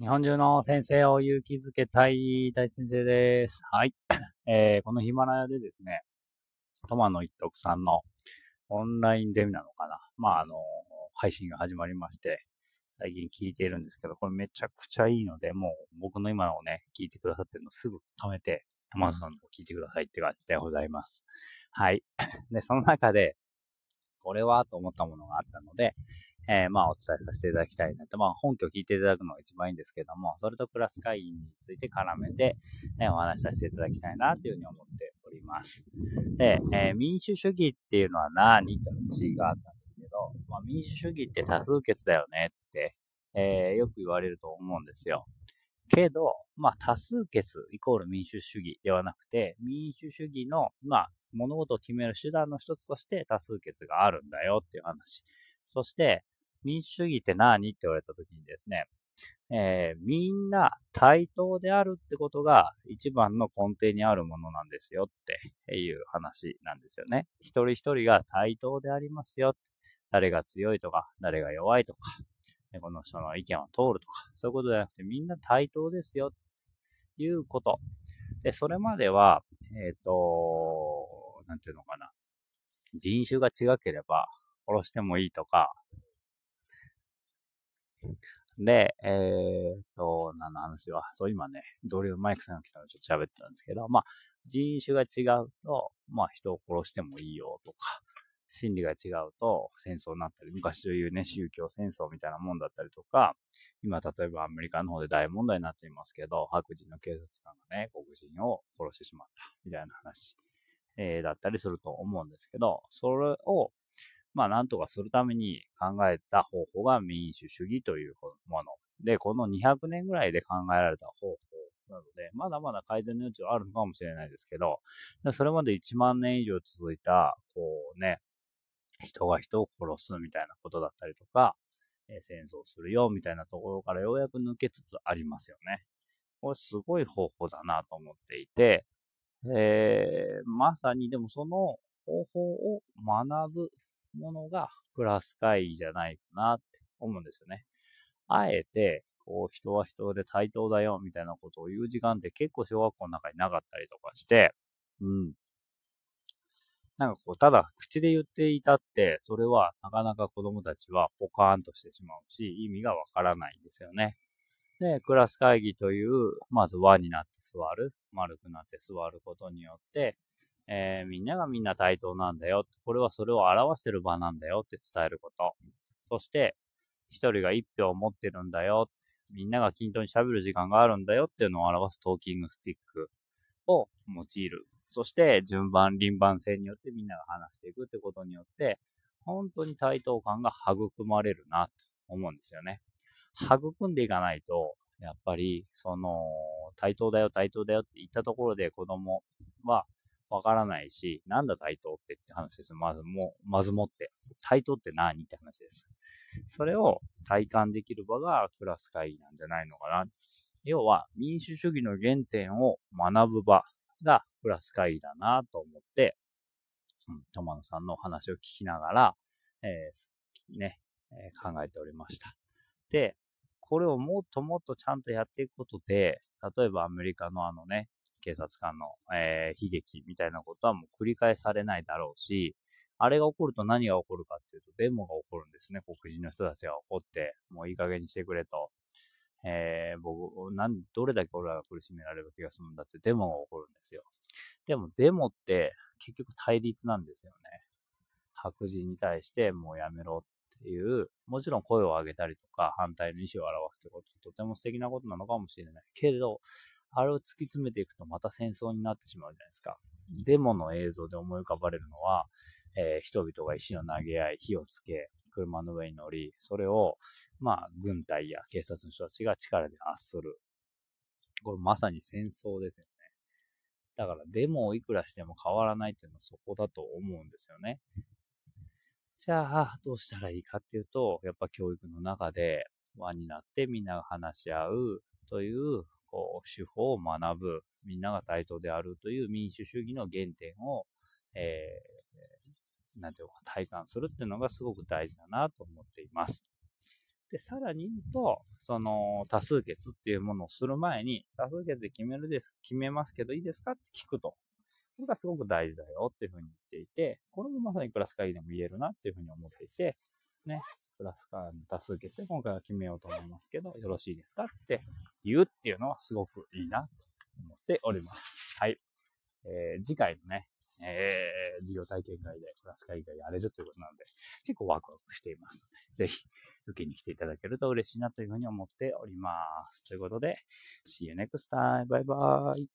日本中の先生を勇気づけたい大先生です。はい。えー、このヒマラヤでですね、トマの一徳さんのオンラインゼミなのかな。まあ、あの、配信が始まりまして、最近聞いているんですけど、これめちゃくちゃいいので、もう僕の今のをね、聞いてくださってるのすぐ止めて、トマさんのを聞いてくださいって感じでございます。はい。で、その中で、これはと思ったものがあったので、えー、まあ、お伝えさせていただきたいなと。まあ、本拠を聞いていただくのが一番いいんですけども、それとクラス会員について絡めて、ね、お話しさせていただきたいなというふうに思っております。で、えー、民主主義っていうのは何って話があったんですけど、まあ、民主主義って多数決だよねって、えー、よく言われると思うんですよ。けど、まあ、多数決イコール民主主義ではなくて、民主主義の、まあ、物事を決める手段の一つとして多数決があるんだよっていう話。そして、民主主義って何？って言われた時にですね、えー、みんな対等であるってことが一番の根底にあるものなんですよっていう話なんですよね。一人一人が対等でありますよ。誰が強いとか、誰が弱いとか、この人の意見を通るとか、そういうことじゃなくてみんな対等ですよっていうこと。で、それまでは、えっ、ー、と、なんていうのかな。人種が違ければ殺してもいいとか、で、えー、っと、何の話は、そう今ね、同僚マイクさんが来たのでちょっと喋ってたんですけど、まあ、人種が違うと、まあ人を殺してもいいよとか、心理が違うと戦争になったり、昔というね、宗教戦争みたいなもんだったりとか、今例えばアメリカの方で大問題になっていますけど、白人の警察官がね、黒人を殺してしまったみたいな話、えー、だったりすると思うんですけど、それをまあ、なんとかするために考えた方法が民主主義というもの。で、この200年ぐらいで考えられた方法なので、まだまだ改善の余地はあるのかもしれないですけど、それまで1万年以上続いた、こうね、人が人を殺すみたいなことだったりとか、え戦争するよみたいなところからようやく抜けつつありますよね。これすごい方法だなと思っていて、えー、まさにでもその方法を学ぶものがクラス会議じゃないかなって思うんですよね。あえて、こう、人は人で対等だよ、みたいなことを言う時間って結構小学校の中になかったりとかして、うん。なんかこう、ただ口で言っていたって、それはなかなか子供たちはポカーンとしてしまうし、意味がわからないんですよね。で、クラス会議という、まず輪になって座る、丸くなって座ることによって、えー、みんながみんな対等なんだよ。これはそれを表してる場なんだよって伝えること。そして、一人が一票を持ってるんだよ。みんなが均等に喋る時間があるんだよっていうのを表すトーキングスティックを用いる。そして、順番、輪番性によってみんなが話していくってことによって、本当に対等感が育まれるなと思うんですよね。育んでいかないと、やっぱり、その、対等だよ、対等だよって言ったところで子供はわからないし、なんだ対等ってって話です。まずも、まずもって。対等って何って話です。それを体感できる場がクラス会議なんじゃないのかな。要は、民主主義の原点を学ぶ場がクラス会議だなと思って、うん、友野さんのお話を聞きながら、えー、ね、えー、考えておりました。で、これをもっともっとちゃんとやっていくことで、例えばアメリカのあのね、警察官の、えー、悲劇みたいなことはもう繰り返されないだろうし、あれが起こると何が起こるかっていうと、デモが起こるんですね。黒人の人たちが怒って、もういい加減にしてくれと。えー、僕、なん、どれだけ俺らが苦しめられる気がするんだってデモが起こるんですよ。でも、デモって結局対立なんですよね。白人に対してもうやめろっていう、もちろん声を上げたりとか反対の意思を表すってこと、とても素敵なことなのかもしれない。けれど、あれを突き詰めていくとまた戦争になってしまうじゃないですか。デモの映像で思い浮かばれるのは、えー、人々が石を投げ合い、火をつけ、車の上に乗り、それを、まあ、軍隊や警察の人たちが力で圧する。これまさに戦争ですよね。だから、デモをいくらしても変わらないっていうのはそこだと思うんですよね。じゃあ、どうしたらいいかっていうと、やっぱ教育の中で輪になってみんなが話し合うというこう、手法を学ぶ、みんなが対等であるという民主主義の原点を、えー、なんていうか、体感するっていうのがすごく大事だなと思っています。で、さらに言うと、その多数決っていうものをする前に、多数決で決めるです、決めますけどいいですかって聞くと。これがすごく大事だよっていうふうに言っていて、これもまさにクラス会議でも言えるなっていうふうに思っていて、ね、クラス会の多数決で今回は決めようと思いますけど、よろしいですかって言うっていうのはすごくいいなと思っております。はい。えー、次回のね、えー、授業体験会でクラス会議がやれるということなので、結構ワクワクしていますので、ぜひ受けに来ていただけると嬉しいなというふうに思っております。ということで、See you next time. バイバイ。